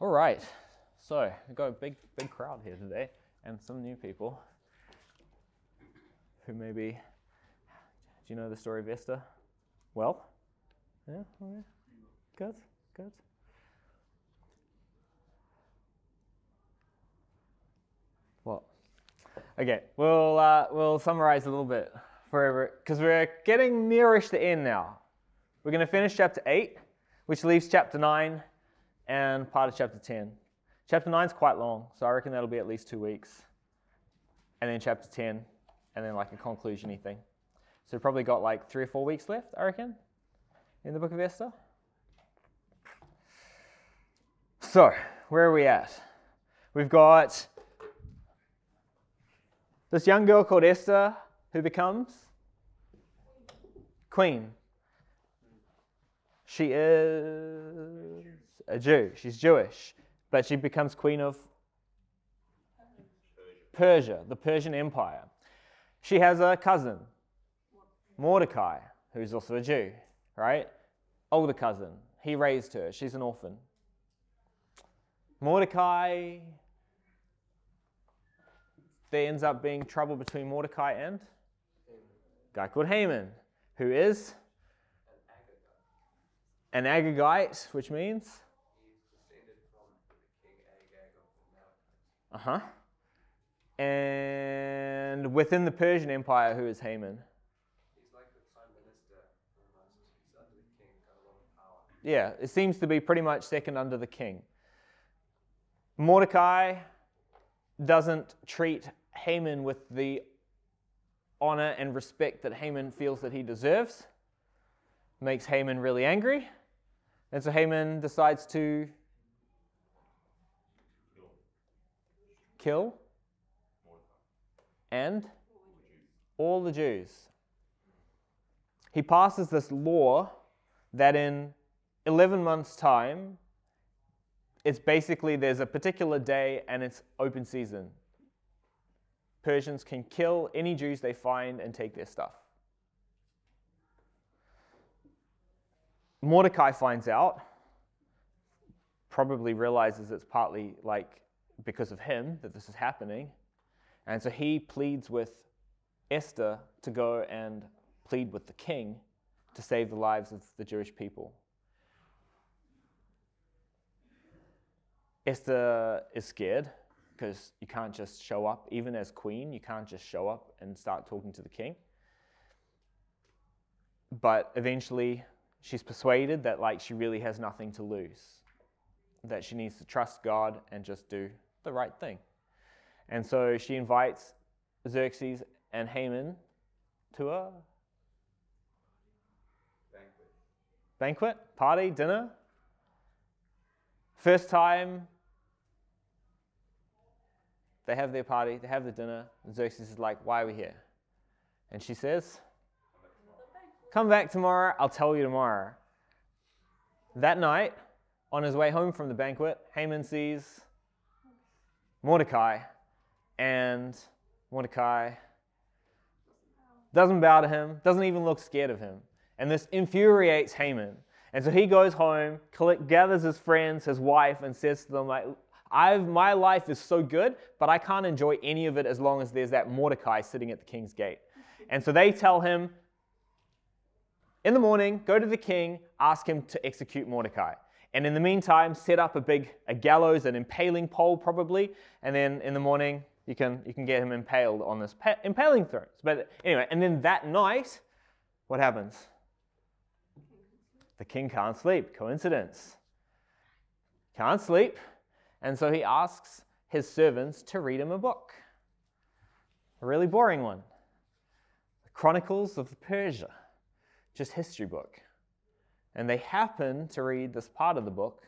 All right. So we've got a big, big crowd here today, and some new people who maybe. Do you know the story of Esther? Well, yeah. Okay. Good. Good. Well, okay. We'll uh, we'll summarize a little bit forever because we're getting nearish the end now. We're going to finish chapter eight, which leaves chapter nine and part of chapter ten. Chapter nine is quite long, so I reckon that'll be at least two weeks, and then chapter ten, and then like a conclusiony thing. So we've probably got like three or four weeks left, I reckon, in the book of Esther. So, where are we at? We've got this young girl called Esther who becomes queen. She is a Jew, she's Jewish, but she becomes queen of Persia, the Persian Empire. She has a cousin, Mordecai, who's also a Jew, right? Older cousin. He raised her, she's an orphan. Mordecai, there ends up being trouble between Mordecai and a guy called Haman, who is an Agagite, which means uh huh. And within the Persian Empire, who is Haman? He's like the prime minister almost. He's under the king, got a lot of power. Yeah, it seems to be pretty much second under the king. Mordecai doesn't treat Haman with the honor and respect that Haman feels that he deserves. Makes Haman really angry. And so Haman decides to kill and all the Jews. He passes this law that in 11 months' time, it's basically there's a particular day and it's open season. Persians can kill any Jews they find and take their stuff. Mordecai finds out, probably realizes it's partly like because of him that this is happening. And so he pleads with Esther to go and plead with the king to save the lives of the Jewish people. Esther is scared because you can't just show up, even as queen, you can't just show up and start talking to the king. But eventually, she's persuaded that like she really has nothing to lose, that she needs to trust God and just do the right thing. And so she invites Xerxes and Haman to a banquet, banquet party, dinner. First time they have their party, they have the dinner, and Xerxes is like, Why are we here? And she says, Come back tomorrow, I'll tell you tomorrow. That night, on his way home from the banquet, Haman sees Mordecai, and Mordecai doesn't bow to him, doesn't even look scared of him. And this infuriates Haman. And so he goes home, gathers his friends, his wife, and says to them, like, I've, my life is so good, but I can't enjoy any of it as long as there's that Mordecai sitting at the king's gate. And so they tell him, in the morning, go to the king, ask him to execute Mordecai. And in the meantime, set up a big a gallows, an impaling pole probably, and then in the morning you can you can get him impaled on this pa- impaling thrones. But anyway, and then that night, what happens? The king can't sleep. Coincidence. Can't sleep. And so he asks his servants to read him a book. A really boring one. The Chronicles of Persia. Just history book. And they happen to read this part of the book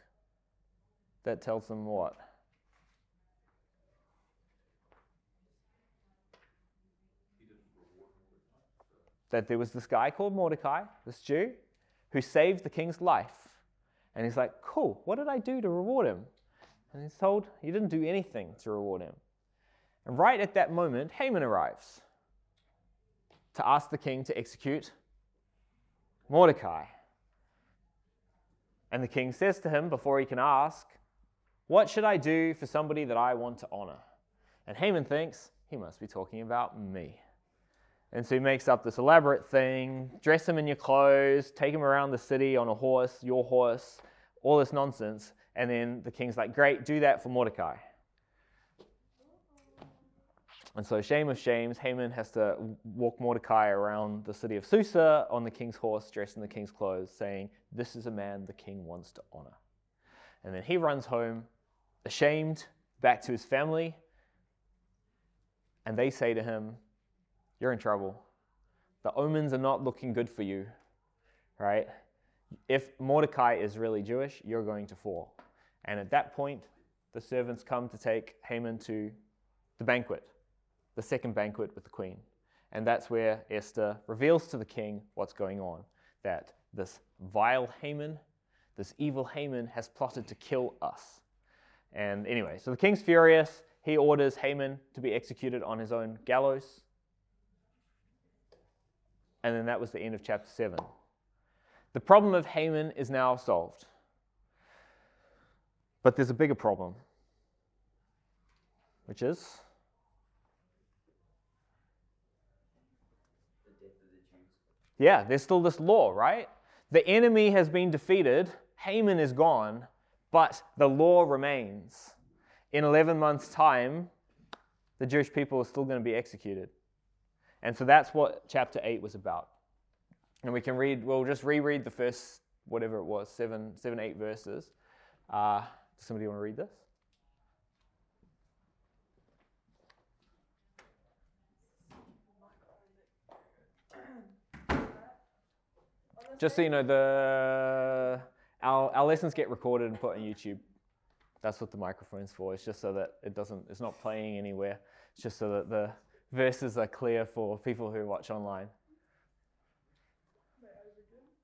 that tells them what? That there was this guy called Mordecai, this Jew, who saved the king's life. And he's like, cool, what did I do to reward him? And he's told he didn't do anything to reward him. And right at that moment, Haman arrives to ask the king to execute Mordecai. And the king says to him, before he can ask, What should I do for somebody that I want to honor? And Haman thinks he must be talking about me. And so he makes up this elaborate thing dress him in your clothes, take him around the city on a horse, your horse, all this nonsense. And then the king's like, Great, do that for Mordecai. And so, shame of shames, Haman has to walk Mordecai around the city of Susa on the king's horse, dressed in the king's clothes, saying, This is a man the king wants to honor. And then he runs home, ashamed, back to his family. And they say to him, You're in trouble. The omens are not looking good for you, right? If Mordecai is really Jewish, you're going to fall. And at that point, the servants come to take Haman to the banquet the second banquet with the queen. And that's where Esther reveals to the king what's going on that this vile Haman, this evil Haman, has plotted to kill us. And anyway, so the king's furious. He orders Haman to be executed on his own gallows. And then that was the end of chapter 7. The problem of Haman is now solved. But there's a bigger problem, which is Yeah, there's still this law, right? The enemy has been defeated, Haman is gone, but the law remains. In 11 months' time, the Jewish people are still going to be executed. And so that's what chapter 8 was about. And we can read, we'll just reread the first, whatever it was, seven, seven eight verses. Uh, does somebody want to read this? Just so you know, the our, our lessons get recorded and put on YouTube. That's what the microphone's for. It's just so that it doesn't, it's not playing anywhere. It's just so that the verses are clear for people who watch online.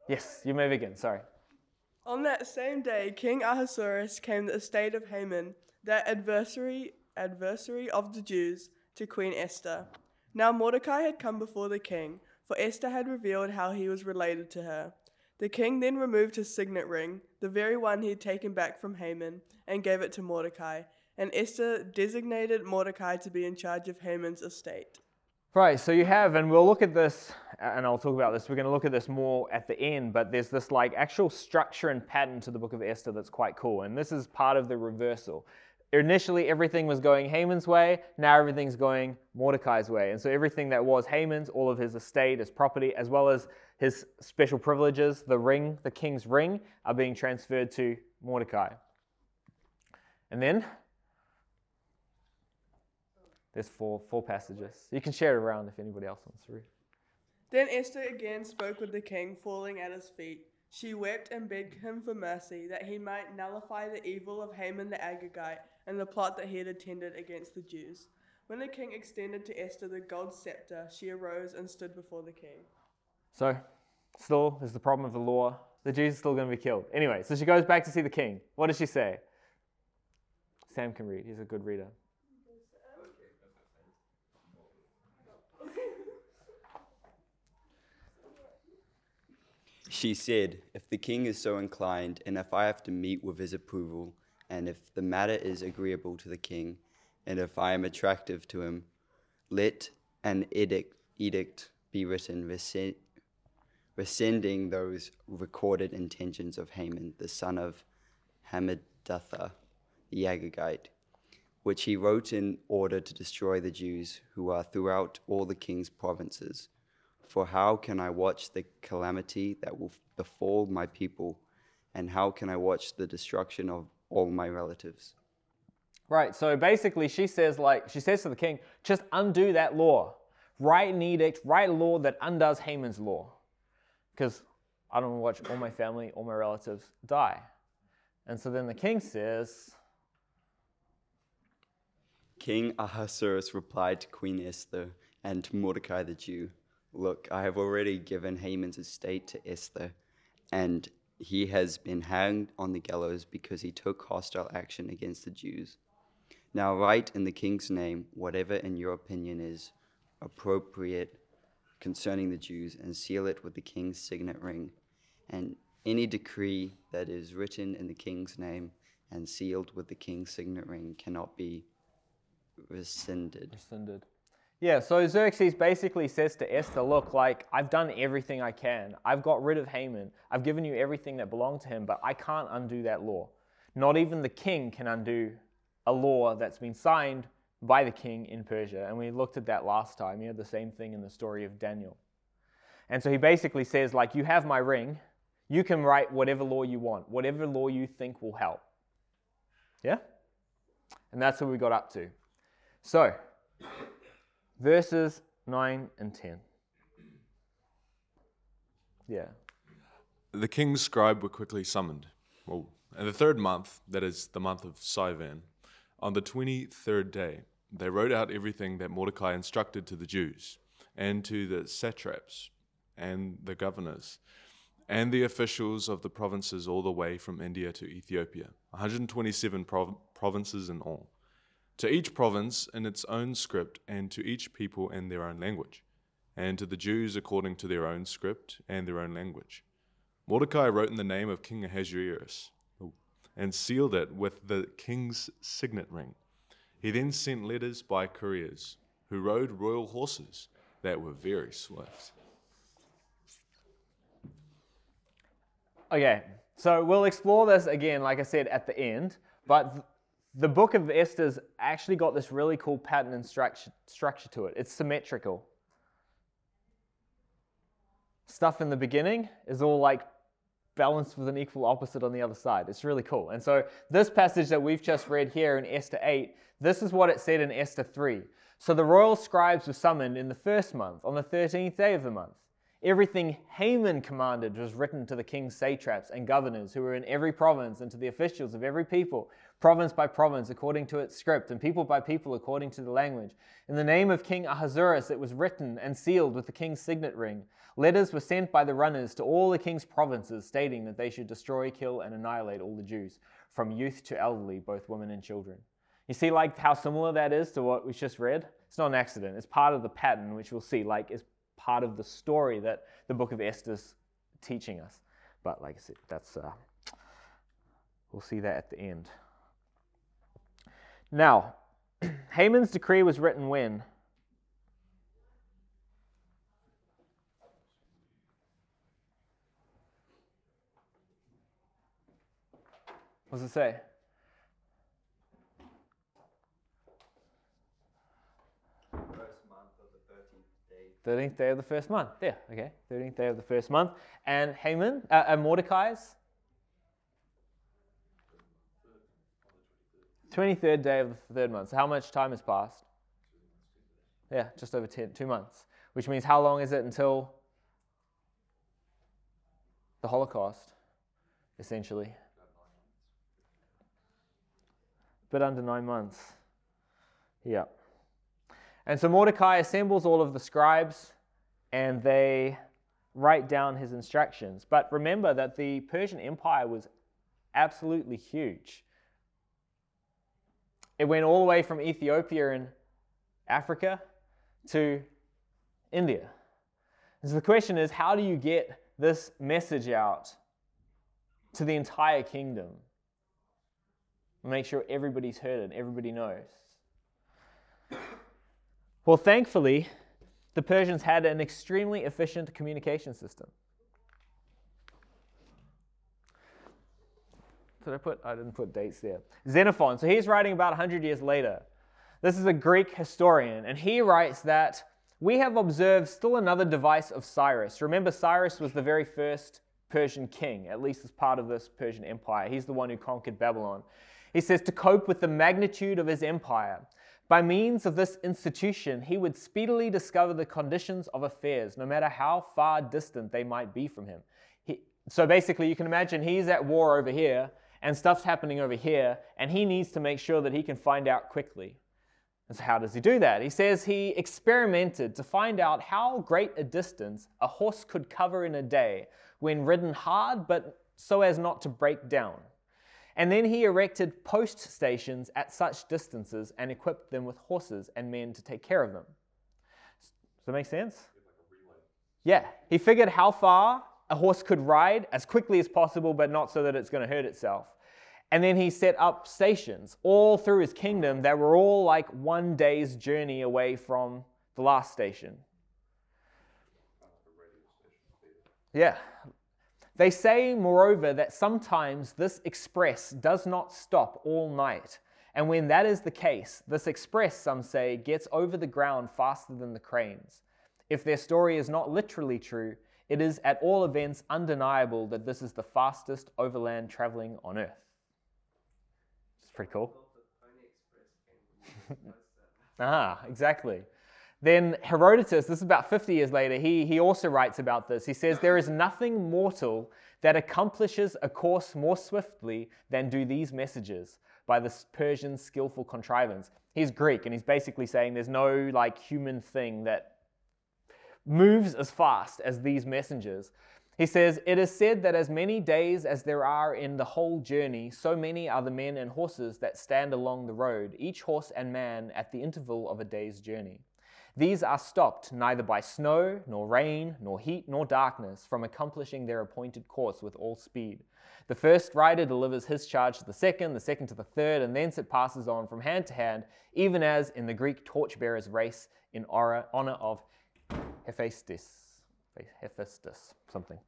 Yes, you may begin. Sorry. On that same day, King Ahasuerus came to the state of Haman, that adversary adversary of the Jews, to Queen Esther. Now Mordecai had come before the king for Esther had revealed how he was related to her. The king then removed his signet ring, the very one he had taken back from Haman, and gave it to Mordecai. And Esther designated Mordecai to be in charge of Haman's estate. Right, so you have, and we'll look at this, and I'll talk about this. We're going to look at this more at the end, but there's this like actual structure and pattern to the book of Esther that's quite cool. And this is part of the reversal initially everything was going Haman's way, now everything's going Mordecai's way. And so everything that was Haman's, all of his estate, his property, as well as his special privileges, the ring, the king's ring, are being transferred to Mordecai. And then there's four, four passages. You can share it around if anybody else wants to read. Then Esther again spoke with the king, falling at his feet. She wept and begged him for mercy, that he might nullify the evil of Haman the Agagite and the plot that he had attended against the Jews. When the king extended to Esther the gold scepter, she arose and stood before the king. So, still, there's the problem of the law. The Jews are still going to be killed. Anyway, so she goes back to see the king. What does she say? Sam can read, he's a good reader. She said, If the king is so inclined, and if I have to meet with his approval, and if the matter is agreeable to the king, and if I am attractive to him, let an edict, edict be written rescinding those recorded intentions of Haman, the son of Hammedatha, the Agagite, which he wrote in order to destroy the Jews who are throughout all the king's provinces. For how can I watch the calamity that will befall my people, and how can I watch the destruction of all my relatives. Right, so basically she says like she says to the king, just undo that law. Write an edict, write a law that undoes Haman's law. Because I don't want to watch all my family, all my relatives die. And so then the king says King Ahasuerus replied to Queen Esther and to Mordecai the Jew, Look, I have already given Haman's estate to Esther, and he has been hanged on the gallows because he took hostile action against the Jews. Now, write in the king's name whatever in your opinion is appropriate concerning the Jews, and seal it with the king's signet ring. And any decree that is written in the king's name and sealed with the king's signet ring cannot be rescinded. rescinded. Yeah, so Xerxes basically says to Esther, Look, like, I've done everything I can. I've got rid of Haman. I've given you everything that belonged to him, but I can't undo that law. Not even the king can undo a law that's been signed by the king in Persia. And we looked at that last time. You had the same thing in the story of Daniel. And so he basically says, like, you have my ring. You can write whatever law you want, whatever law you think will help. Yeah? And that's what we got up to. So, verses 9 and 10. Yeah. The king's scribe were quickly summoned. Well, in the third month, that is the month of Sivan, on the 23rd day, they wrote out everything that Mordecai instructed to the Jews and to the satraps and the governors and the officials of the provinces all the way from India to Ethiopia, 127 prov- provinces in all, to each province in its own script and to each people in their own language, and to the Jews according to their own script and their own language. Mordecai wrote in the name of King Ahasuerus and sealed it with the king's signet ring. He then sent letters by couriers who rode royal horses that were very swift. Okay, so we'll explore this again, like I said, at the end. But th- the book of Esther's actually got this really cool pattern and structure, structure to it. It's symmetrical. Stuff in the beginning is all like balanced with an equal opposite on the other side. It's really cool. And so, this passage that we've just read here in Esther 8, this is what it said in Esther 3. So, the royal scribes were summoned in the first month, on the 13th day of the month. Everything Haman commanded was written to the king's satraps and governors who were in every province and to the officials of every people, province by province according to its script, and people by people according to the language. In the name of King Ahasuerus it was written and sealed with the king's signet ring. Letters were sent by the runners to all the king's provinces, stating that they should destroy, kill, and annihilate all the Jews, from youth to elderly, both women and children. You see, like how similar that is to what we just read? It's not an accident. It's part of the pattern, which we'll see, like, is part of the story that the book of Esther's teaching us. But like I said, that's uh, we'll see that at the end. Now, Haman's decree was written when? What does it say? First month of the 13th day. of the first month. There, okay. 13th day of the first month. And Haman, uh, Mordecai's? 23rd day of the third month. So how much time has passed? Yeah, just over 10, two months. Which means how long is it until the Holocaust, essentially? Bit under nine months. Yeah. And so Mordecai assembles all of the scribes and they write down his instructions. But remember that the Persian Empire was absolutely huge. It went all the way from Ethiopia and Africa to India. And so the question is how do you get this message out to the entire kingdom? Make sure everybody's heard it, everybody knows. Well, thankfully, the Persians had an extremely efficient communication system. Did I put? I didn't put dates there. Xenophon. So he's writing about 100 years later. This is a Greek historian, and he writes that we have observed still another device of Cyrus. Remember, Cyrus was the very first Persian king, at least as part of this Persian empire. He's the one who conquered Babylon. He says to cope with the magnitude of his empire, by means of this institution, he would speedily discover the conditions of affairs, no matter how far distant they might be from him. He, so basically, you can imagine he's at war over here, and stuff's happening over here, and he needs to make sure that he can find out quickly. And so, how does he do that? He says he experimented to find out how great a distance a horse could cover in a day when ridden hard, but so as not to break down. And then he erected post stations at such distances and equipped them with horses and men to take care of them. Does that make sense? Yeah. He figured how far a horse could ride as quickly as possible, but not so that it's going to hurt itself. And then he set up stations all through his kingdom that were all like one day's journey away from the last station. Yeah. They say, moreover, that sometimes this express does not stop all night. And when that is the case, this express, some say, gets over the ground faster than the cranes. If their story is not literally true, it is at all events undeniable that this is the fastest overland traveling on Earth. It's pretty cool. ah, exactly. Then Herodotus, this is about 50 years later, he, he also writes about this. He says, There is nothing mortal that accomplishes a course more swiftly than do these messages by the Persian skillful contrivance. He's Greek, and he's basically saying there's no like human thing that moves as fast as these messengers. He says, It is said that as many days as there are in the whole journey, so many are the men and horses that stand along the road, each horse and man at the interval of a day's journey. These are stopped neither by snow, nor rain, nor heat, nor darkness from accomplishing their appointed course with all speed. The first rider delivers his charge to the second, the second to the third, and thence it passes on from hand to hand, even as in the Greek torchbearers' race in honor of Hephaestus. Hephaestus, something.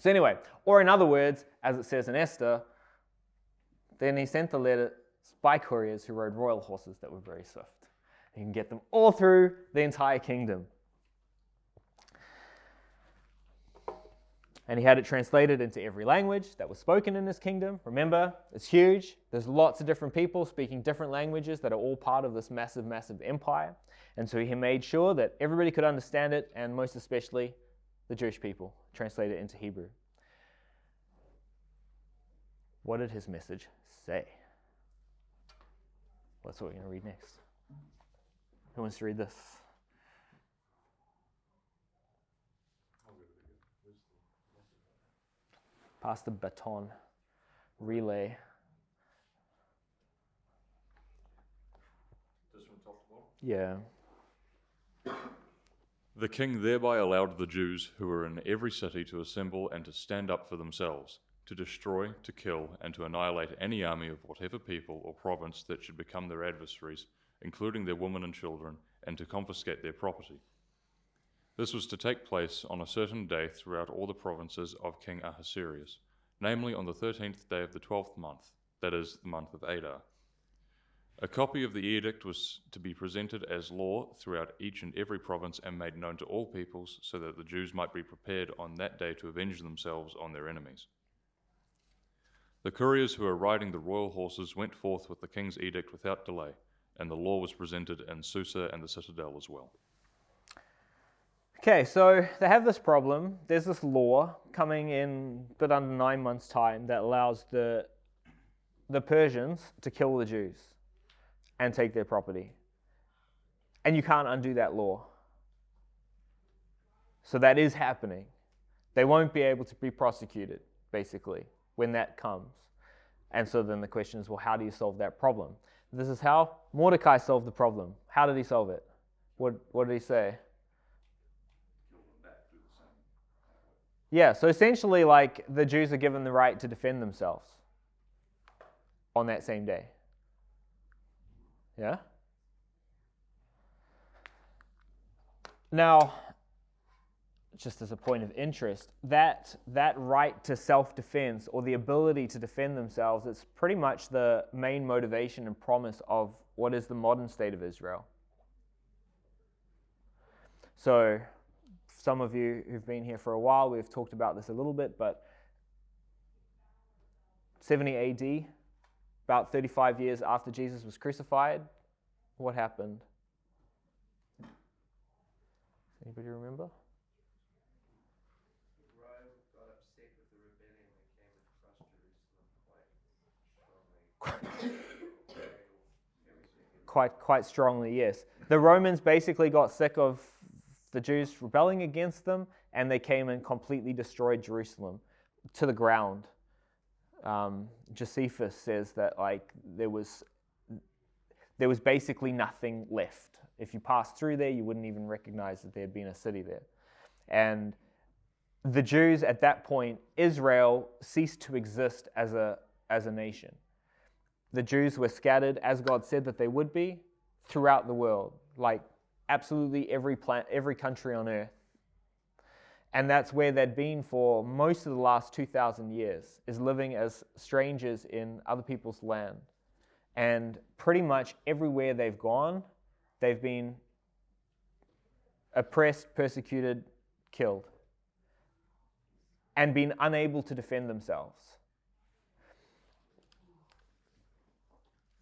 So, anyway, or in other words, as it says in Esther, then he sent the letter by couriers who rode royal horses that were very swift. You can get them all through the entire kingdom. And he had it translated into every language that was spoken in his kingdom. Remember, it's huge. There's lots of different people speaking different languages that are all part of this massive, massive empire. And so he made sure that everybody could understand it, and most especially the Jewish people, translate it into Hebrew. What did his message say? That's what we're going to read next. Who wants to read this? Pass the baton, relay. Yeah. The king thereby allowed the Jews who were in every city to assemble and to stand up for themselves, to destroy, to kill, and to annihilate any army of whatever people or province that should become their adversaries including their women and children, and to confiscate their property. This was to take place on a certain day throughout all the provinces of King Ahasuerus, namely on the thirteenth day of the twelfth month, that is, the month of Adar. A copy of the edict was to be presented as law throughout each and every province and made known to all peoples, so that the Jews might be prepared on that day to avenge themselves on their enemies. The couriers who were riding the royal horses went forth with the king's edict without delay and the law was presented in Susa and the citadel as well. Okay, so they have this problem. There's this law coming in but under nine months' time that allows the, the Persians to kill the Jews and take their property. And you can't undo that law. So that is happening. They won't be able to be prosecuted, basically, when that comes. And so then the question is well, how do you solve that problem? This is how Mordecai solved the problem. How did he solve it? What, what did he say? Yeah, so essentially, like the Jews are given the right to defend themselves on that same day. Yeah? Now, just as a point of interest, that, that right to self defense or the ability to defend themselves is pretty much the main motivation and promise of what is the modern state of Israel. So, some of you who've been here for a while, we've talked about this a little bit, but 70 AD, about 35 years after Jesus was crucified, what happened? Anybody remember? Quite, quite strongly, yes. The Romans basically got sick of the Jews rebelling against them, and they came and completely destroyed Jerusalem to the ground. Um, Josephus says that like there was there was basically nothing left. If you passed through there, you wouldn't even recognize that there had been a city there. And the Jews at that point, Israel ceased to exist as a as a nation. The Jews were scattered, as God said that they would be, throughout the world, like absolutely every, plant, every country on earth. And that's where they'd been for most of the last 2,000 years, is living as strangers in other people's land. And pretty much everywhere they've gone, they've been oppressed, persecuted, killed, and been unable to defend themselves.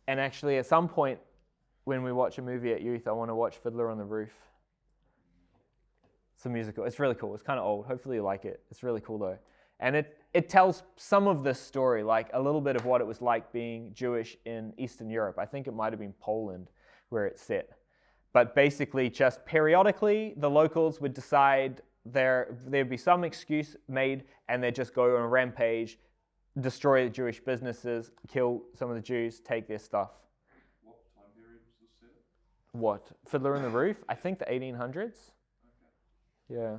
And actually, at some point when we watch a movie at youth, I want to watch Fiddler on the Roof. It's a musical. It's really cool. It's kind of old. Hopefully, you like it. It's really cool, though. And it, it tells some of this story, like a little bit of what it was like being Jewish in Eastern Europe. I think it might have been Poland where it's set. But basically, just periodically, the locals would decide there, there'd be some excuse made, and they'd just go on a rampage, destroy the Jewish businesses, kill some of the Jews, take their stuff. What time period was this set? What? Fiddler on the Roof? I think the 1800s. Yeah.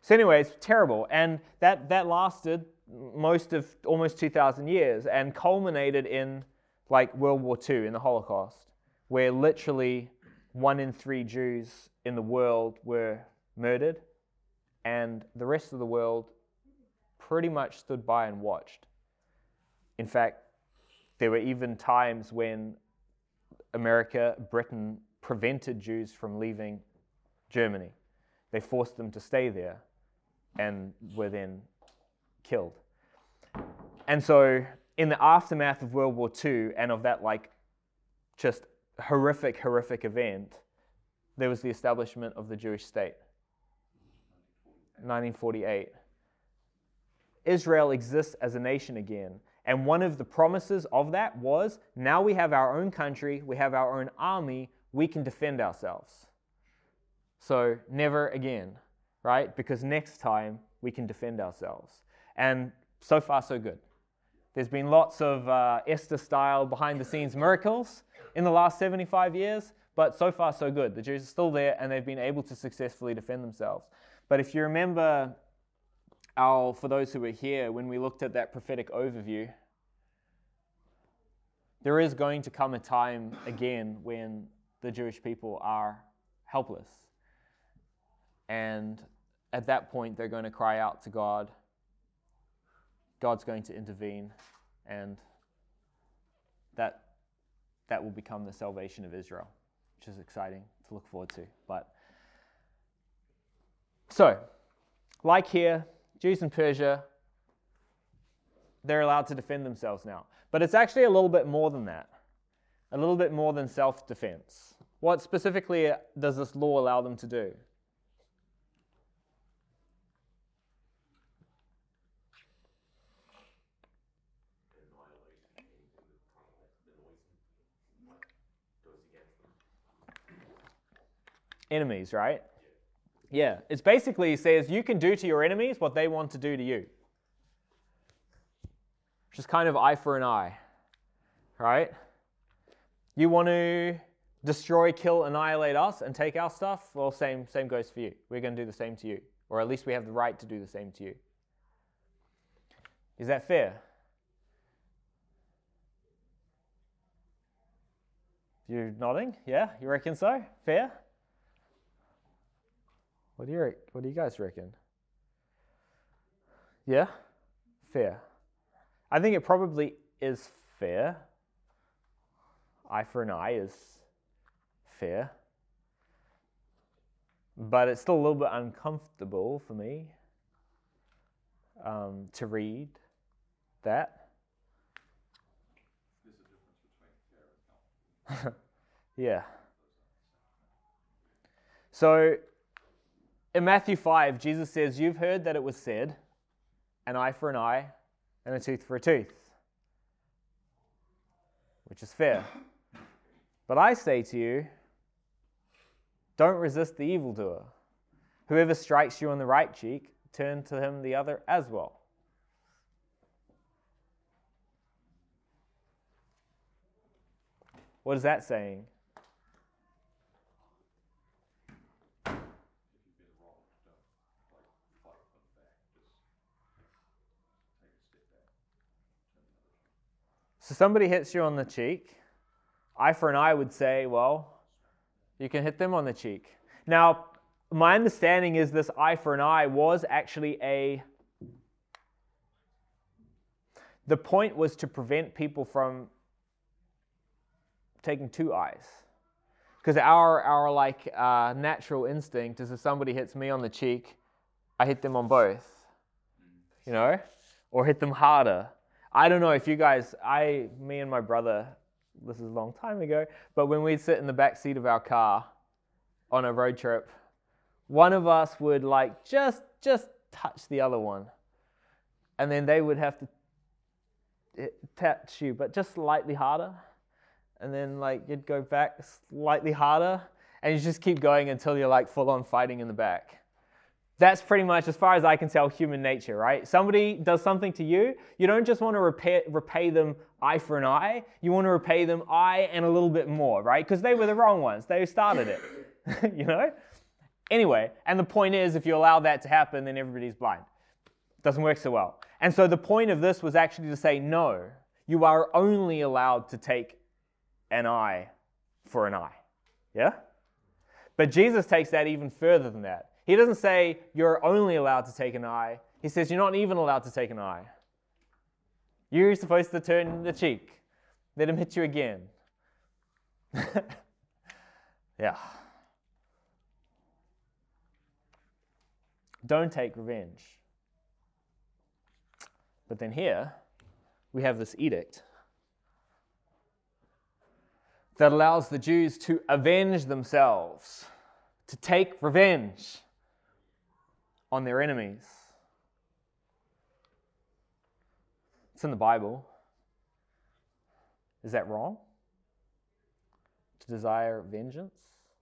So, anyways, terrible. And that, that lasted most of almost 2,000 years and culminated in like World War II in the Holocaust, where literally one in three Jews in the world were murdered, and the rest of the world pretty much stood by and watched. In fact, there were even times when America, Britain prevented Jews from leaving Germany. They forced them to stay there and were then killed. And so, in the aftermath of World War II and of that, like, just horrific, horrific event, there was the establishment of the Jewish state. 1948. Israel exists as a nation again. And one of the promises of that was now we have our own country, we have our own army, we can defend ourselves. So, never again, right? Because next time we can defend ourselves. And so far, so good. There's been lots of uh, Esther style behind the scenes miracles in the last 75 years, but so far, so good. The Jews are still there and they've been able to successfully defend themselves. But if you remember, for those who were here, when we looked at that prophetic overview, there is going to come a time again when the Jewish people are helpless. And at that point, they're going to cry out to God. God's going to intervene, and that, that will become the salvation of Israel, which is exciting to look forward to. But so, like here, Jews in Persia, they're allowed to defend themselves now. But it's actually a little bit more than that, a little bit more than self defense. What specifically does this law allow them to do? Enemies, right? Yeah, it's basically says you can do to your enemies what they want to do to you. Just kind of eye for an eye, right? You want to destroy, kill, annihilate us and take our stuff? Well, same, same goes for you. We're going to do the same to you. Or at least we have the right to do the same to you. Is that fair? You're nodding? Yeah? You reckon so? Fair? What do you what do you guys reckon? Yeah? Fair. I think it probably is fair. Eye for an eye is fair. But it's still a little bit uncomfortable for me um, to read that. yeah. So in Matthew 5, Jesus says, You've heard that it was said, an eye for an eye and a tooth for a tooth, which is fair. But I say to you, don't resist the evildoer. Whoever strikes you on the right cheek, turn to him the other as well. What is that saying? So somebody hits you on the cheek. Eye for an eye would say, well, you can hit them on the cheek. Now, my understanding is this eye for an eye was actually a. The point was to prevent people from taking two eyes. Because our, our like uh, natural instinct is if somebody hits me on the cheek, I hit them on both, you know, or hit them harder. I don't know if you guys, I, me and my brother, this is a long time ago, but when we'd sit in the back seat of our car on a road trip, one of us would like just just touch the other one, and then they would have to eh, touch you, but just slightly harder, and then like you'd go back slightly harder, and you just keep going until you're like full on fighting in the back. That's pretty much, as far as I can tell, human nature, right? Somebody does something to you, you don't just want to repay, repay them eye for an eye, you want to repay them eye and a little bit more, right? Because they were the wrong ones, they started it, you know? Anyway, and the point is, if you allow that to happen, then everybody's blind. Doesn't work so well. And so the point of this was actually to say, no, you are only allowed to take an eye for an eye. Yeah? But Jesus takes that even further than that. He doesn't say you're only allowed to take an eye. He says you're not even allowed to take an eye. You're supposed to turn the cheek. Let him hit you again. yeah. Don't take revenge. But then here, we have this edict that allows the Jews to avenge themselves, to take revenge on their enemies. It's in the Bible. Is that wrong? To desire vengeance?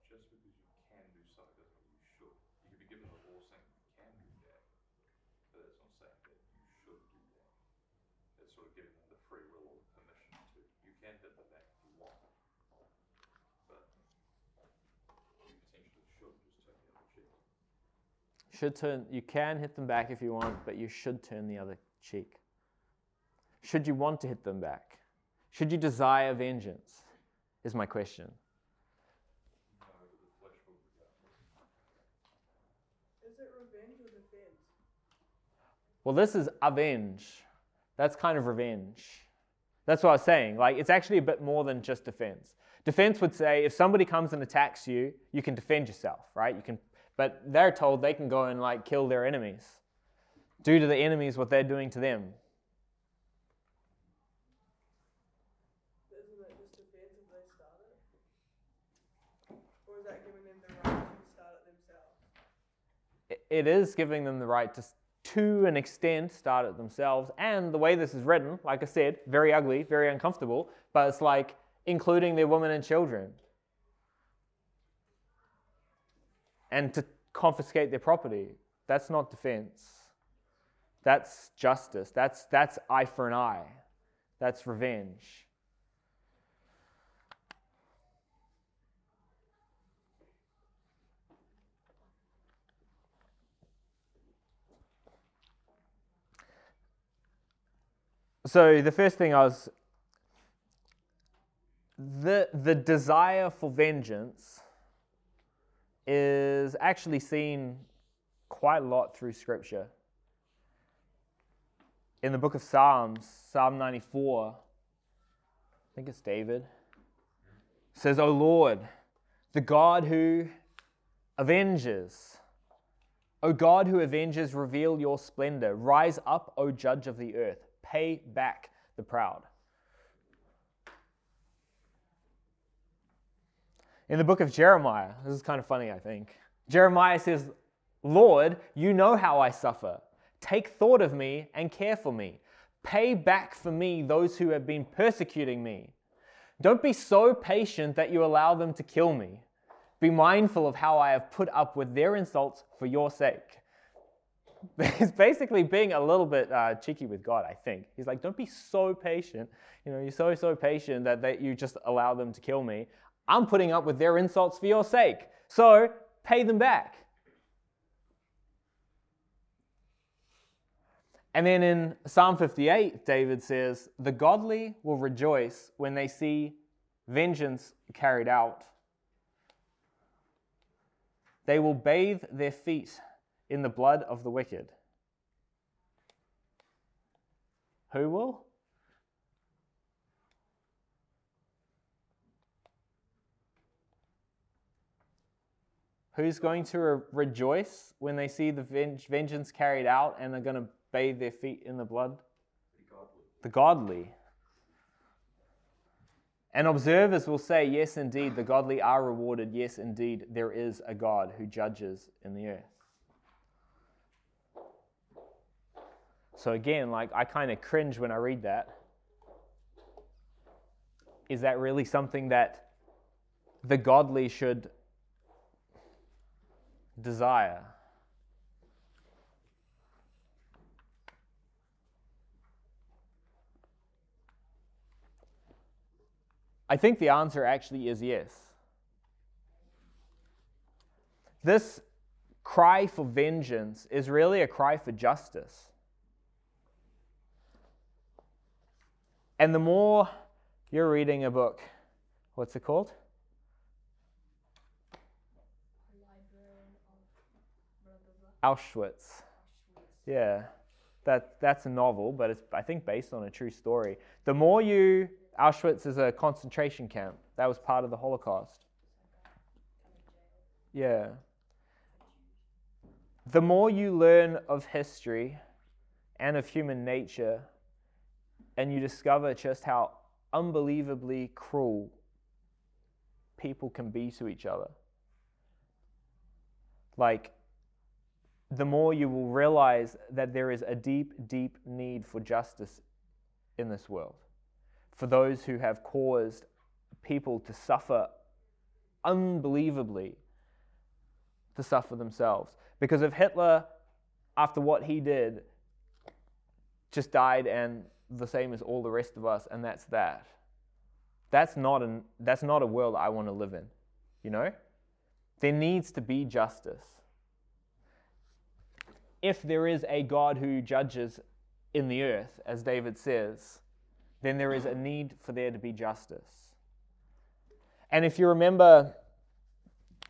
Just because you can do something doesn't mean you should. You could be given a law saying you can do that, but not saying that you should do that. It's sort of giving them the free will or the permission to. You can them back if you want, but you potentially should just turn the other cheek. Should turn you can hit them back if you want, but you should turn the other cheek. Should you want to hit them back? Should you desire vengeance? Is my question. Is it revenge or defense? Well, this is avenge. That's kind of revenge. That's what I was saying. Like, it's actually a bit more than just defense. Defense would say if somebody comes and attacks you, you can defend yourself, right? You can, but they're told they can go and like kill their enemies, do to the enemies what they're doing to them. It just defense if they start it? Or is that giving them the right to start it themselves? It- It is giving them the right to, s- to an extent, start it themselves. And the way this is written, like I said, very ugly, very uncomfortable, but it's like including their women and children. And to confiscate their property. That's not defense. That's justice. That's, that's eye for an eye. That's revenge. So the first thing I was the the desire for vengeance is actually seen quite a lot through scripture. In the book of Psalms, Psalm 94, I think it's David, says, O Lord, the God who avenges. O God who avenges, reveal your splendor. Rise up, O judge of the earth. Pay back the proud. In the book of Jeremiah, this is kind of funny, I think. Jeremiah says, Lord, you know how I suffer. Take thought of me and care for me. Pay back for me those who have been persecuting me. Don't be so patient that you allow them to kill me. Be mindful of how I have put up with their insults for your sake. He's basically being a little bit uh, cheeky with God, I think. He's like, don't be so patient. You know, you're so, so patient that, that you just allow them to kill me. I'm putting up with their insults for your sake. So pay them back. And then in Psalm 58, David says, The godly will rejoice when they see vengeance carried out. They will bathe their feet in the blood of the wicked. Who will? Who's going to re- rejoice when they see the venge- vengeance carried out and they're going to bathe their feet in the blood? The godly. The godly. And observers will say, Yes, indeed, the godly are rewarded. Yes, indeed, there is a God who judges in the earth. So, again, like I kind of cringe when I read that. Is that really something that the godly should desire? I think the answer actually is yes. This cry for vengeance is really a cry for justice. And the more you're reading a book, what's it called? Auschwitz. Yeah, that, that's a novel, but it's, I think, based on a true story. The more you Auschwitz is a concentration camp. That was part of the Holocaust. Yeah. The more you learn of history and of human nature, and you discover just how unbelievably cruel people can be to each other, like, the more you will realize that there is a deep, deep need for justice in this world for those who have caused people to suffer unbelievably, to suffer themselves. Because if Hitler, after what he did, just died and the same as all the rest of us, and that's that. That's not, an, that's not a world I want to live in, you know? There needs to be justice. If there is a God who judges in the earth, as David says, then there is a need for there to be justice. And if you remember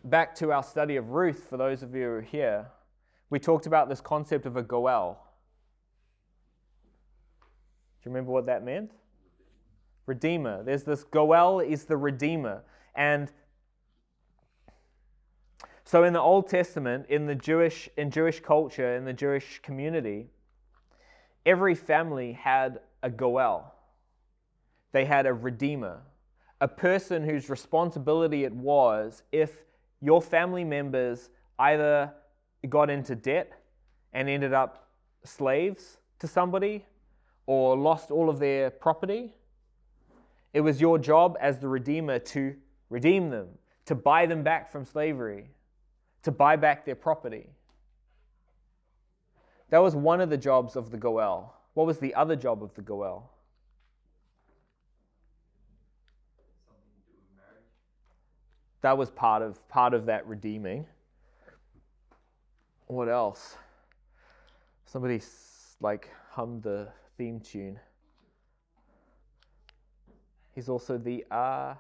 back to our study of Ruth, for those of you who are here, we talked about this concept of a goel. Do you remember what that meant? Redeemer. There's this goel is the redeemer. And so in the Old Testament, in the Jewish in Jewish culture, in the Jewish community, every family had a goel they had a redeemer, a person whose responsibility it was if your family members either got into debt and ended up slaves to somebody or lost all of their property. It was your job as the Redeemer to redeem them, to buy them back from slavery, to buy back their property. That was one of the jobs of the Goel. What was the other job of the Goel? that was part of part of that redeeming. What else? Somebody like hummed the theme tune. He's also the uh,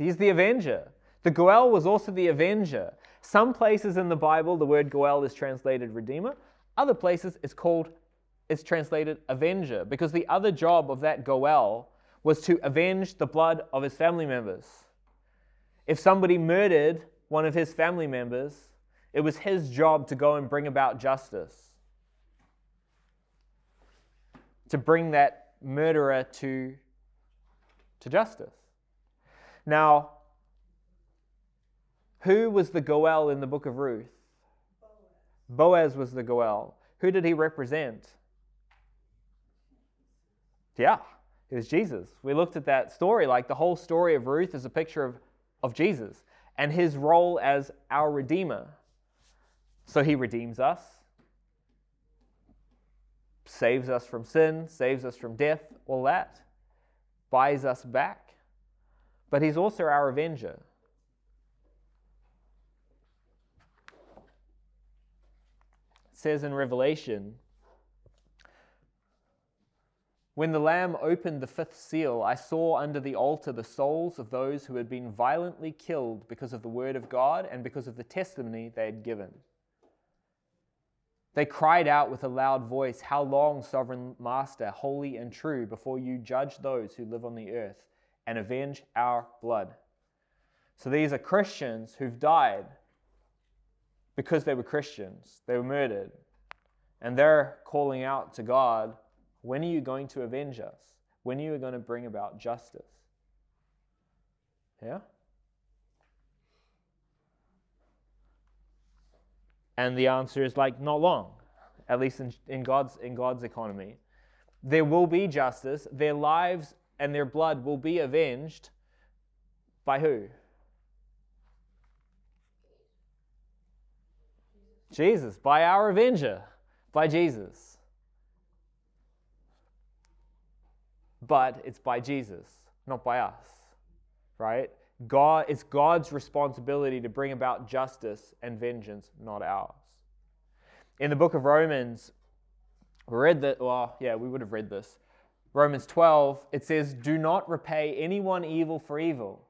He's the avenger. The Goel was also the avenger. Some places in the Bible, the word Goel is translated redeemer. Other places, it's called, it's translated avenger, because the other job of that Goel was to avenge the blood of his family members. If somebody murdered one of his family members, it was his job to go and bring about justice, to bring that murderer to, to justice. Now, who was the Goel in the book of Ruth? Boaz was the Goel. Who did he represent? Yeah, it was Jesus. We looked at that story, like the whole story of Ruth is a picture of, of Jesus and his role as our Redeemer. So he redeems us, saves us from sin, saves us from death, all that, buys us back. But he's also our avenger. says in Revelation, when the Lamb opened the fifth seal, I saw under the altar the souls of those who had been violently killed because of the word of God and because of the testimony they had given. They cried out with a loud voice, How long, sovereign master, holy and true, before you judge those who live on the earth and avenge our blood? So these are Christians who've died because they were Christians. They were murdered. And they're calling out to God when are you going to avenge us? When are you going to bring about justice? Yeah? And the answer is like, not long, at least in, in, God's, in God's economy. There will be justice. Their lives and their blood will be avenged by who? Jesus, by our avenger, by Jesus. but it's by Jesus, not by us, right? God, it's God's responsibility to bring about justice and vengeance, not ours. In the book of Romans, we read that, well, yeah, we would have read this. Romans 12, it says, Do not repay anyone evil for evil.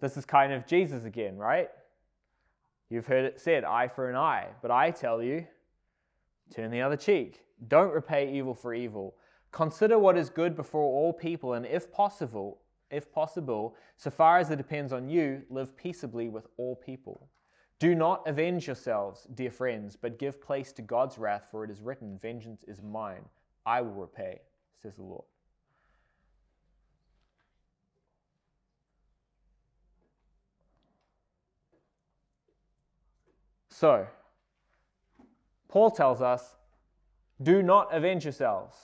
This is kind of Jesus again, right? You've heard it said, eye for an eye. But I tell you, turn the other cheek. Don't repay evil for evil. Consider what is good before all people, and if possible, if possible, so far as it depends on you, live peaceably with all people. Do not avenge yourselves, dear friends, but give place to God's wrath, for it is written, Vengeance is mine, I will repay, says the Lord. So, Paul tells us, do not avenge yourselves.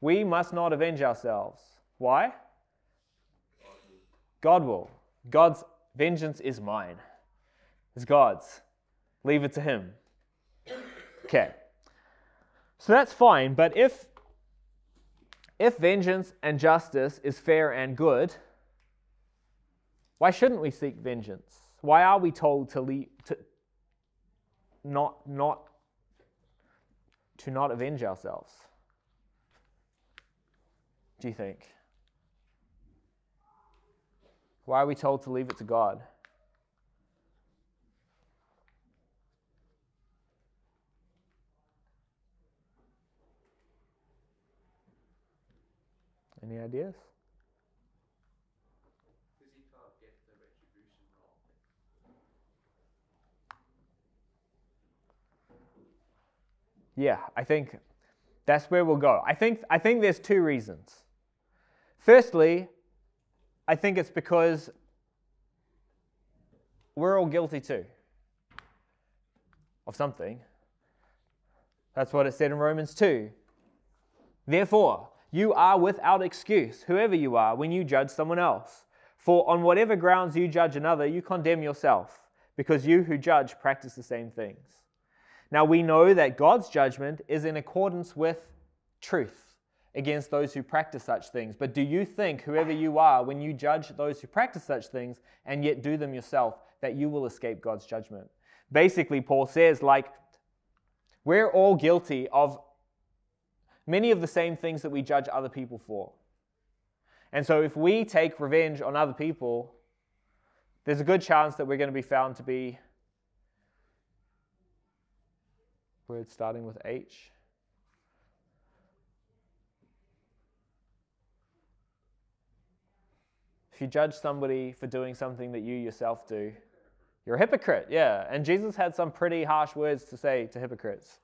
We must not avenge ourselves. Why? God will. God's vengeance is mine. It's God's. Leave it to Him. Okay. So that's fine, but if if vengeance and justice is fair and good, why shouldn't we seek vengeance? Why are we told to leave, to not not to not avenge ourselves? do you think? Why are we told to leave it to God? Any ideas? Yeah, I think that's where we'll go. I think I think there's two reasons. Firstly, I think it's because we're all guilty too of something. That's what it said in Romans 2. Therefore, you are without excuse, whoever you are, when you judge someone else. For on whatever grounds you judge another, you condemn yourself, because you who judge practice the same things. Now we know that God's judgment is in accordance with truth against those who practice such things. But do you think, whoever you are, when you judge those who practice such things and yet do them yourself, that you will escape God's judgment? Basically, Paul says, like, we're all guilty of many of the same things that we judge other people for. And so, if we take revenge on other people, there's a good chance that we're going to be found to be words starting with H. If you judge somebody for doing something that you yourself do, you're a hypocrite, yeah. And Jesus had some pretty harsh words to say to hypocrites.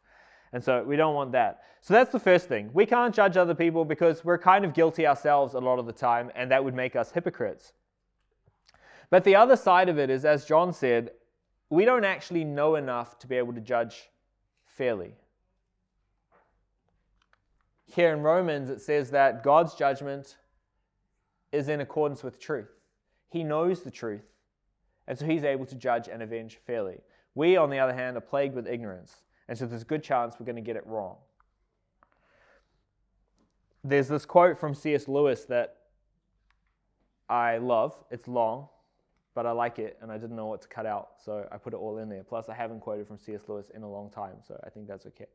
And so we don't want that. So that's the first thing. We can't judge other people because we're kind of guilty ourselves a lot of the time, and that would make us hypocrites. But the other side of it is, as John said, we don't actually know enough to be able to judge fairly. Here in Romans, it says that God's judgment is in accordance with truth. He knows the truth, and so he's able to judge and avenge fairly. We, on the other hand, are plagued with ignorance, and so there's a good chance we're going to get it wrong. There's this quote from C.S. Lewis that I love. It's long, but I like it and I didn't know what to cut out, so I put it all in there. Plus, I haven't quoted from C.S. Lewis in a long time, so I think that's okay.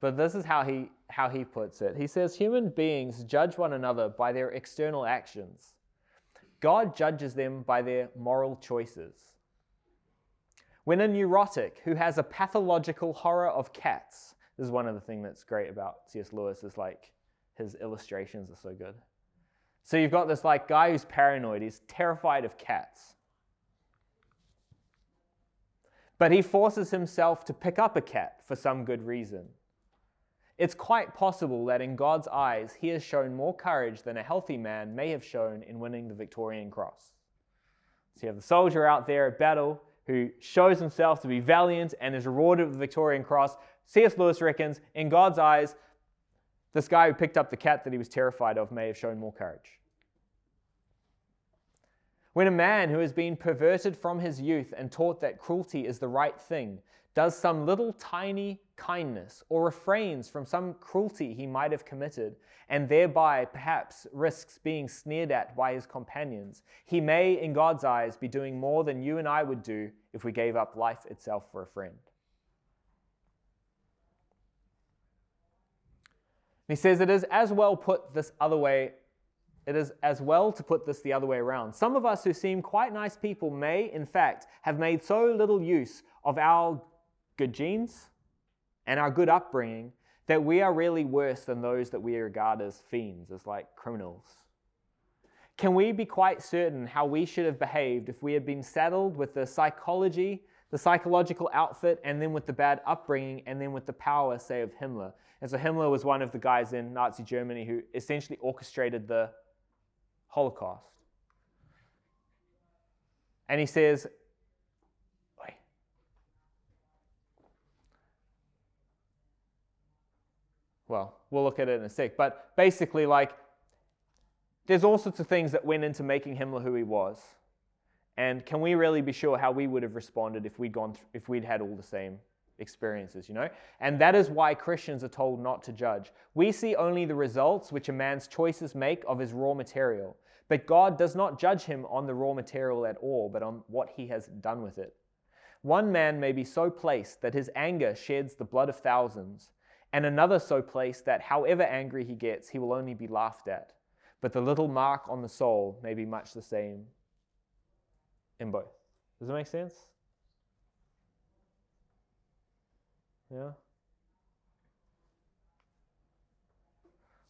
But this is how he, how he puts it. He says, Human beings judge one another by their external actions. God judges them by their moral choices. When a neurotic who has a pathological horror of cats, this is one of the things that's great about C.S. Lewis, is like his illustrations are so good. So you've got this like guy who's paranoid, he's terrified of cats. But he forces himself to pick up a cat for some good reason. It's quite possible that in God's eyes, he has shown more courage than a healthy man may have shown in winning the Victorian Cross. So you have the soldier out there at battle who shows himself to be valiant and is rewarded with the Victorian Cross. C.S. Lewis reckons, in God's eyes, this guy who picked up the cat that he was terrified of may have shown more courage. When a man who has been perverted from his youth and taught that cruelty is the right thing does some little tiny kindness or refrains from some cruelty he might have committed, and thereby perhaps risks being sneered at by his companions, he may, in God's eyes, be doing more than you and I would do if we gave up life itself for a friend. he says it is as well put this other way it is as well to put this the other way around. Some of us who seem quite nice people may, in fact, have made so little use of our good genes and our good upbringing that we are really worse than those that we regard as fiends, as like criminals. Can we be quite certain how we should have behaved if we had been saddled with the psychology, the psychological outfit, and then with the bad upbringing, and then with the power, say, of Himmler? And so Himmler was one of the guys in Nazi Germany who essentially orchestrated the Holocaust. And he says, well, we'll look at it in a sec. But basically, like, there's all sorts of things that went into making Himmler who he was. And can we really be sure how we would have responded if we'd gone, th- if we'd had all the same experiences, you know? And that is why Christians are told not to judge. We see only the results which a man's choices make of his raw material. But God does not judge him on the raw material at all, but on what he has done with it. One man may be so placed that his anger sheds the blood of thousands, and another so placed that however angry he gets, he will only be laughed at. But the little mark on the soul may be much the same in both. Does that make sense? Yeah?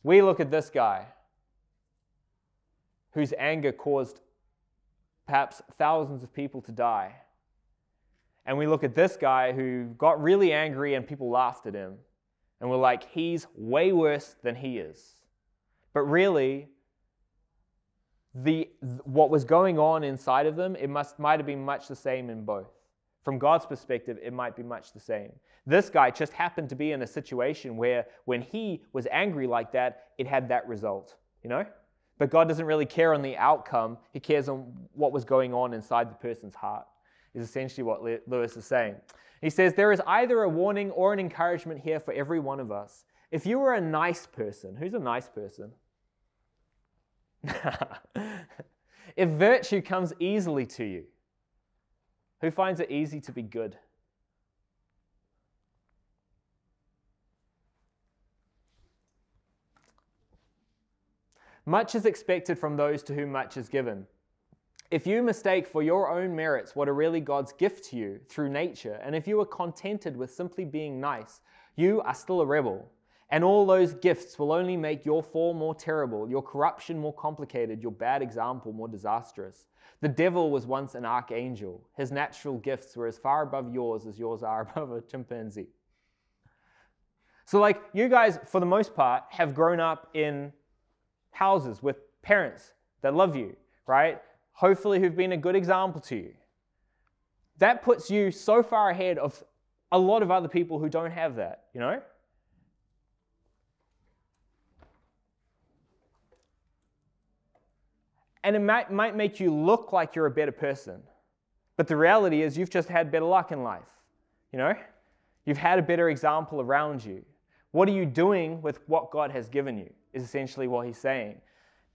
We look at this guy whose anger caused perhaps thousands of people to die. And we look at this guy who got really angry and people laughed at him. And we're like, he's way worse than he is. But really, the, what was going on inside of them, it must, might have been much the same in both. From God's perspective, it might be much the same. This guy just happened to be in a situation where when he was angry like that, it had that result, you know? But God doesn't really care on the outcome, He cares on what was going on inside the person's heart, is essentially what Lewis is saying. He says, There is either a warning or an encouragement here for every one of us. If you were a nice person, who's a nice person? if virtue comes easily to you, who finds it easy to be good? Much is expected from those to whom much is given. If you mistake for your own merits what are really God's gift to you through nature, and if you are contented with simply being nice, you are still a rebel. And all those gifts will only make your fall more terrible, your corruption more complicated, your bad example more disastrous. The devil was once an archangel. His natural gifts were as far above yours as yours are above a chimpanzee. So, like, you guys, for the most part, have grown up in houses with parents that love you, right? hopefully who've been a good example to you. That puts you so far ahead of a lot of other people who don't have that, you know? And it might, might make you look like you're a better person. But the reality is, you've just had better luck in life. You know? You've had a better example around you. What are you doing with what God has given you? Is essentially what he's saying.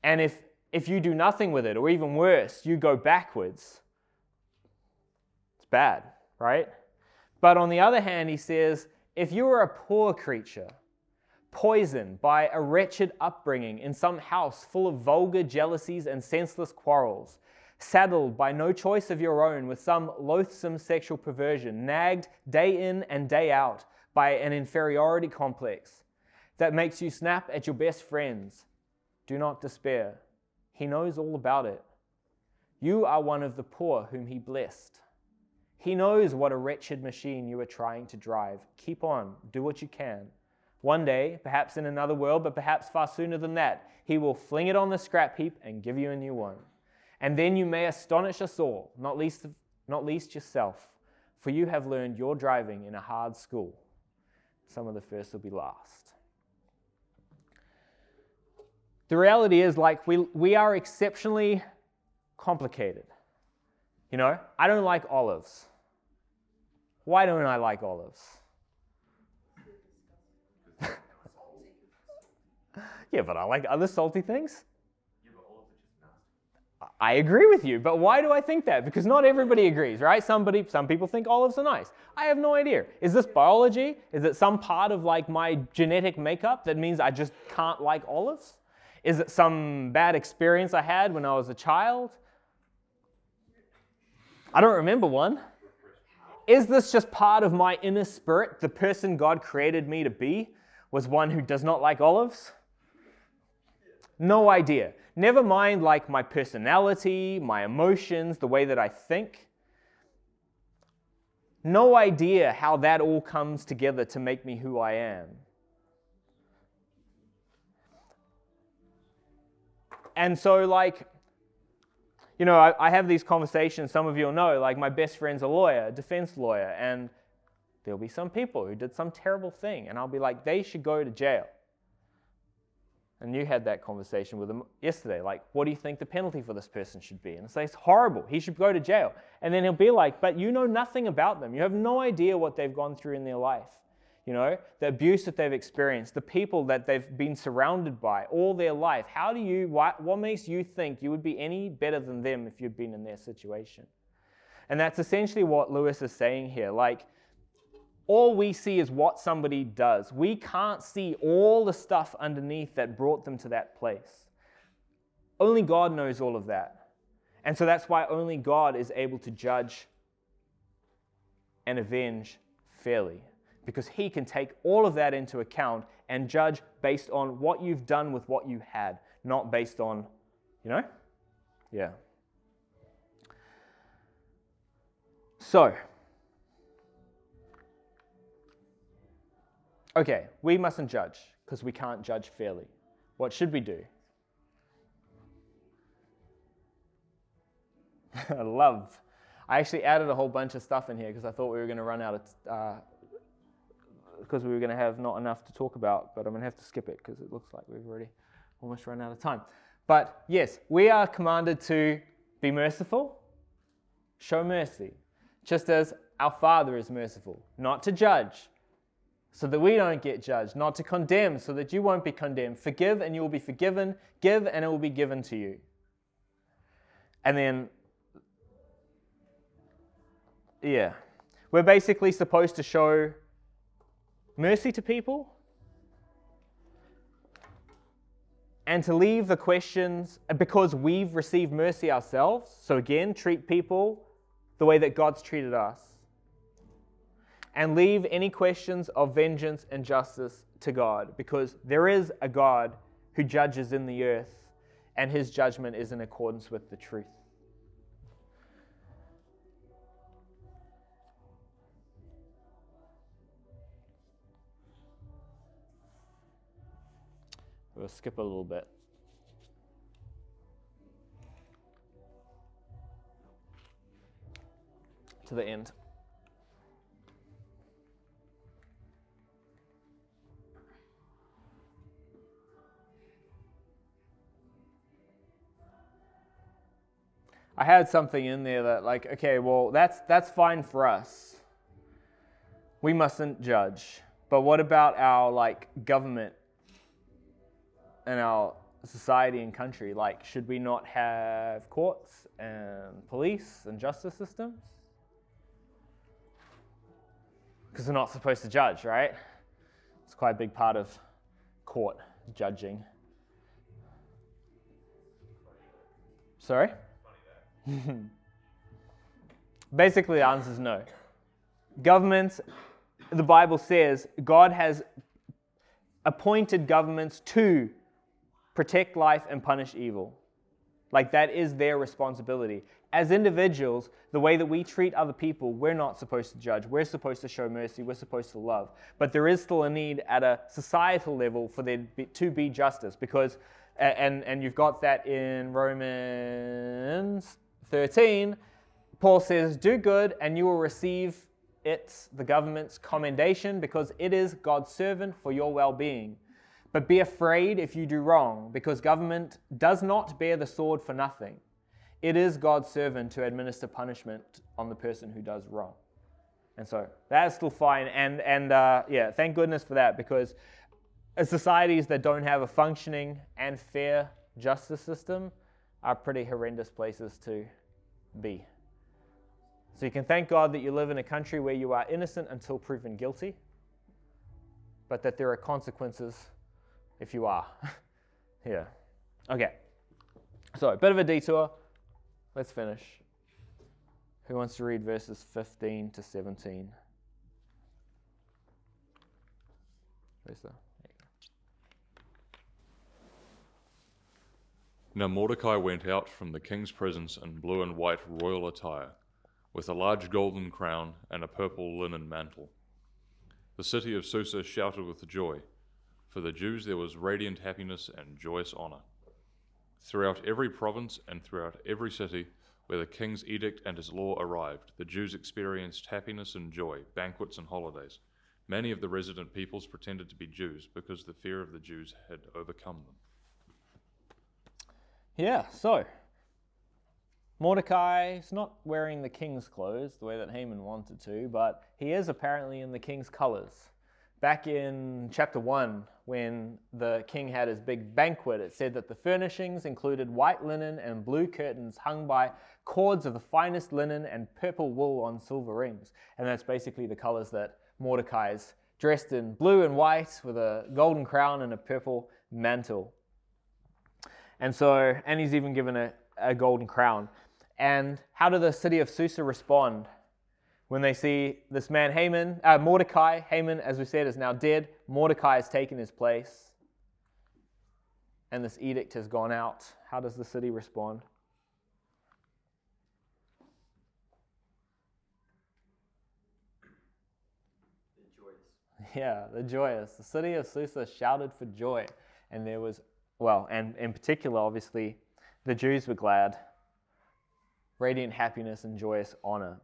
And if if you do nothing with it, or even worse, you go backwards. It's bad, right? But on the other hand, he says, if you are a poor creature, poisoned by a wretched upbringing in some house full of vulgar jealousies and senseless quarrels, saddled by no choice of your own with some loathsome sexual perversion, nagged day in and day out by an inferiority complex that makes you snap at your best friends, do not despair. He knows all about it. You are one of the poor whom he blessed. He knows what a wretched machine you are trying to drive. Keep on, do what you can. One day, perhaps in another world, but perhaps far sooner than that, he will fling it on the scrap heap and give you a new one. And then you may astonish us all, not least, not least yourself, for you have learned your driving in a hard school. Some of the first will be last. The reality is, like, we, we are exceptionally complicated. You know, I don't like olives. Why don't I like olives? Yeah, but I like other salty things. I agree with you, but why do I think that? Because not everybody agrees, right? Somebody, some people think olives are nice. I have no idea. Is this biology? Is it some part of like my genetic makeup that means I just can't like olives? Is it some bad experience I had when I was a child? I don't remember one. Is this just part of my inner spirit? The person God created me to be was one who does not like olives? No idea. Never mind like my personality, my emotions, the way that I think. No idea how that all comes together to make me who I am. And so, like, you know, I, I, have these conversations, some of you will know, like, my best friend's a lawyer, a defense lawyer, and there'll be some people who did some terrible thing, and I'll be like, they should go to jail. And you had that conversation with him yesterday. Like, what do you think the penalty for this person should be? And like, it's horrible. He should go to jail. And then he'll be like, but you know nothing about them. You have no idea what they've gone through in their life. You know, the abuse that they've experienced, the people that they've been surrounded by all their life. How do you, what makes you think you would be any better than them if you'd been in their situation? And that's essentially what Lewis is saying here. Like, all we see is what somebody does. We can't see all the stuff underneath that brought them to that place. Only God knows all of that. And so that's why only God is able to judge and avenge fairly. Because he can take all of that into account and judge based on what you've done with what you had, not based on, you know? Yeah. So, Okay, we mustn't judge because we can't judge fairly. What should we do? Love. I actually added a whole bunch of stuff in here because I thought we were going to run out of. Uh, because we were going to have not enough to talk about, but I'm going to have to skip it because it looks like we've already almost run out of time. But yes, we are commanded to be merciful, show mercy, just as our Father is merciful, not to judge, so that we don't get judged, not to condemn, so that you won't be condemned. Forgive and you will be forgiven. Give and it will be given to you. And then, yeah, we're basically supposed to show mercy to people and to leave the questions because we've received mercy ourselves. So, again, treat people the way that God's treated us and leave any questions of vengeance and justice to God, because there is a God who judges in the earth, and his judgment is in accordance with the truth. We'll skip a little bit. To the end. I had something in there that like, okay, well, that's that's fine for us. We mustn't judge. But what about our like government and our society and country? Like, should we not have courts and police and justice systems? Because we're not supposed to judge, right? It's quite a big part of court judging. Sorry? Basically, the answer is no. Governments, the Bible says, God has appointed governments to protect life and punish evil. Like that is their responsibility. As individuals, the way that we treat other people, we're not supposed to judge. We're supposed to show mercy. We're supposed to love. But there is still a need at a societal level for there to be justice because, and, and you've got that in Romans 13. Paul says, Do good and you will receive it's the government's commendation because it is God's servant for your well being. But be afraid if you do wrong, because government does not bear the sword for nothing. It is God's servant to administer punishment on the person who does wrong. And so that's still fine. And, and uh, yeah, thank goodness for that, because societies that don't have a functioning and fair justice system are pretty horrendous places to be. So you can thank God that you live in a country where you are innocent until proven guilty, but that there are consequences if you are. yeah. Okay. So, a bit of a detour. Let's finish. Who wants to read verses 15 to 17? Where's Now Mordecai went out from the king's presence in blue and white royal attire with a large golden crown and a purple linen mantle. The city of Susa shouted with joy. For the Jews there was radiant happiness and joyous honor. Throughout every province and throughout every city where the king's edict and his law arrived, the Jews experienced happiness and joy, banquets and holidays. Many of the resident peoples pretended to be Jews because the fear of the Jews had overcome them. Yeah, so Mordecai is not wearing the king's clothes the way that Haman wanted to, but he is apparently in the king's colors. Back in chapter 1, when the king had his big banquet, it said that the furnishings included white linen and blue curtains hung by cords of the finest linen and purple wool on silver rings. And that's basically the colors that Mordecai is dressed in blue and white with a golden crown and a purple mantle. And so, and he's even given a, a golden crown. And how do the city of Susa respond when they see this man Haman, uh, Mordecai? Haman, as we said, is now dead. Mordecai has taken his place. And this edict has gone out. How does the city respond? Yeah, the joyous. The city of Susa shouted for joy. And there was, well, and in particular, obviously, the Jews were glad radiant happiness and joyous honor.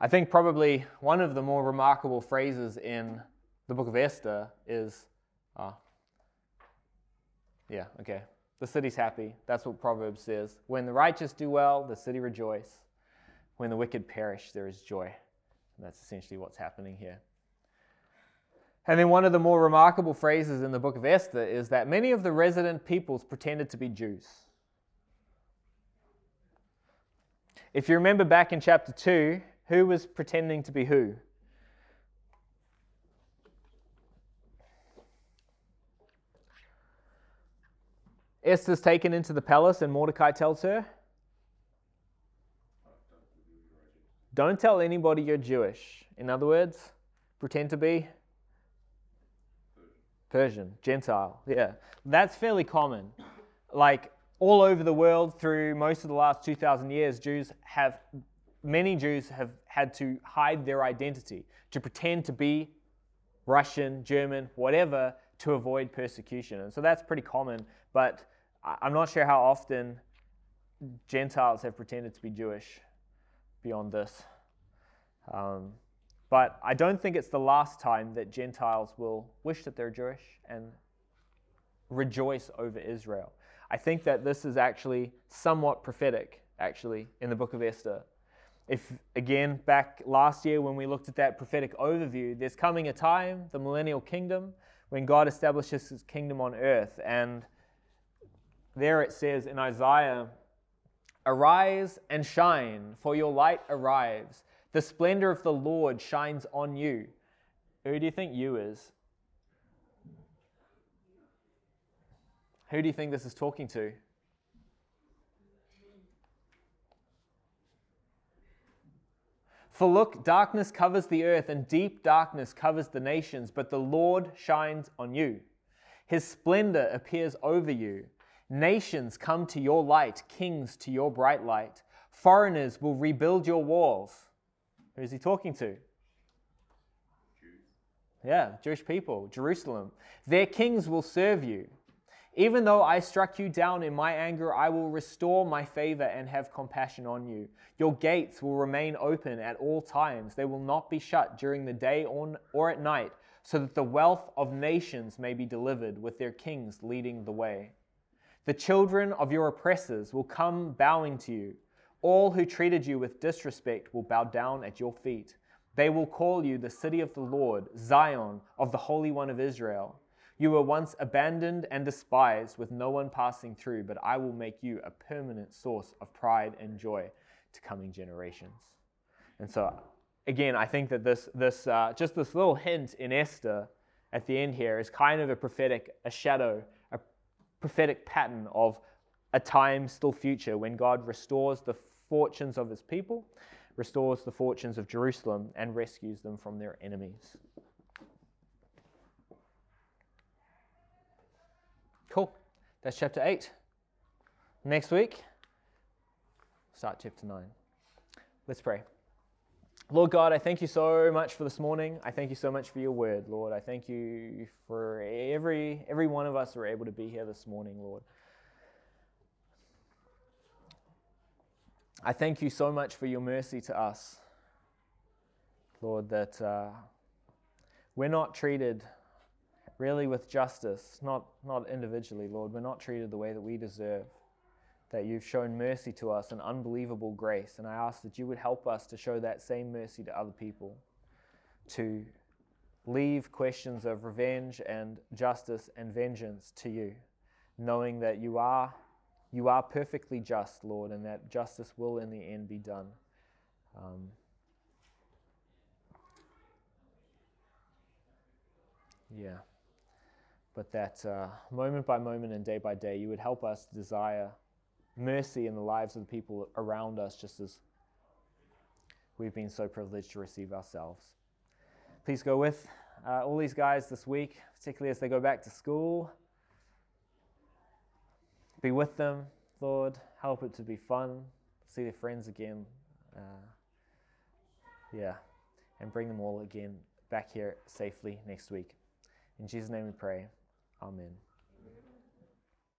I think probably one of the more remarkable phrases in the book of Esther is, uh, yeah, okay, the city's happy. That's what Proverbs says. When the righteous do well, the city rejoice. When the wicked perish, there is joy. And that's essentially what's happening here. And then one of the more remarkable phrases in the book of Esther is that many of the resident peoples pretended to be Jews. If you remember back in chapter 2, who was pretending to be who? Esther's taken into the palace, and Mordecai tells her, Don't tell anybody you're Jewish. In other words, pretend to be Persian, Gentile. Yeah, that's fairly common. Like, all over the world through most of the last 2,000 years, Jews have, many Jews have had to hide their identity, to pretend to be Russian, German, whatever, to avoid persecution. And so that's pretty common, but I'm not sure how often Gentiles have pretended to be Jewish beyond this. Um, but I don't think it's the last time that Gentiles will wish that they're Jewish and rejoice over Israel. I think that this is actually somewhat prophetic, actually, in the book of Esther. If, again, back last year when we looked at that prophetic overview, there's coming a time, the millennial kingdom, when God establishes his kingdom on earth. And there it says in Isaiah, Arise and shine, for your light arrives. The splendor of the Lord shines on you. Who do you think you is? Who do you think this is talking to? For look, darkness covers the earth, and deep darkness covers the nations, but the Lord shines on you. His splendor appears over you. Nations come to your light, kings to your bright light. Foreigners will rebuild your walls. Who is he talking to? Yeah, Jewish people, Jerusalem. Their kings will serve you. Even though I struck you down in my anger, I will restore my favor and have compassion on you. Your gates will remain open at all times. They will not be shut during the day or at night, so that the wealth of nations may be delivered, with their kings leading the way. The children of your oppressors will come bowing to you. All who treated you with disrespect will bow down at your feet. They will call you the city of the Lord, Zion of the Holy One of Israel. You were once abandoned and despised, with no one passing through, but I will make you a permanent source of pride and joy to coming generations. And so, again, I think that this, this uh, just this little hint in Esther at the end here is kind of a prophetic, a shadow, a prophetic pattern of a time still future when God restores the fortunes of his people, restores the fortunes of Jerusalem, and rescues them from their enemies. Cool. That's chapter 8. Next week, start chapter 9. Let's pray. Lord God, I thank you so much for this morning. I thank you so much for your word, Lord. I thank you for every every one of us who are able to be here this morning, Lord. I thank you so much for your mercy to us, Lord, that uh, we're not treated really with justice, not, not individually, Lord. We're not treated the way that we deserve. That you've shown mercy to us and unbelievable grace. And I ask that you would help us to show that same mercy to other people, to leave questions of revenge and justice and vengeance to you, knowing that you are, you are perfectly just, Lord, and that justice will in the end be done. Um, yeah but that uh, moment by moment and day by day, you would help us desire mercy in the lives of the people around us, just as we've been so privileged to receive ourselves. Please go with uh, all these guys this week, particularly as they go back to school. Be with them, Lord. Help it to be fun, see their friends again. Uh, yeah, and bring them all again back here safely next week. In Jesus' name we pray. Amen.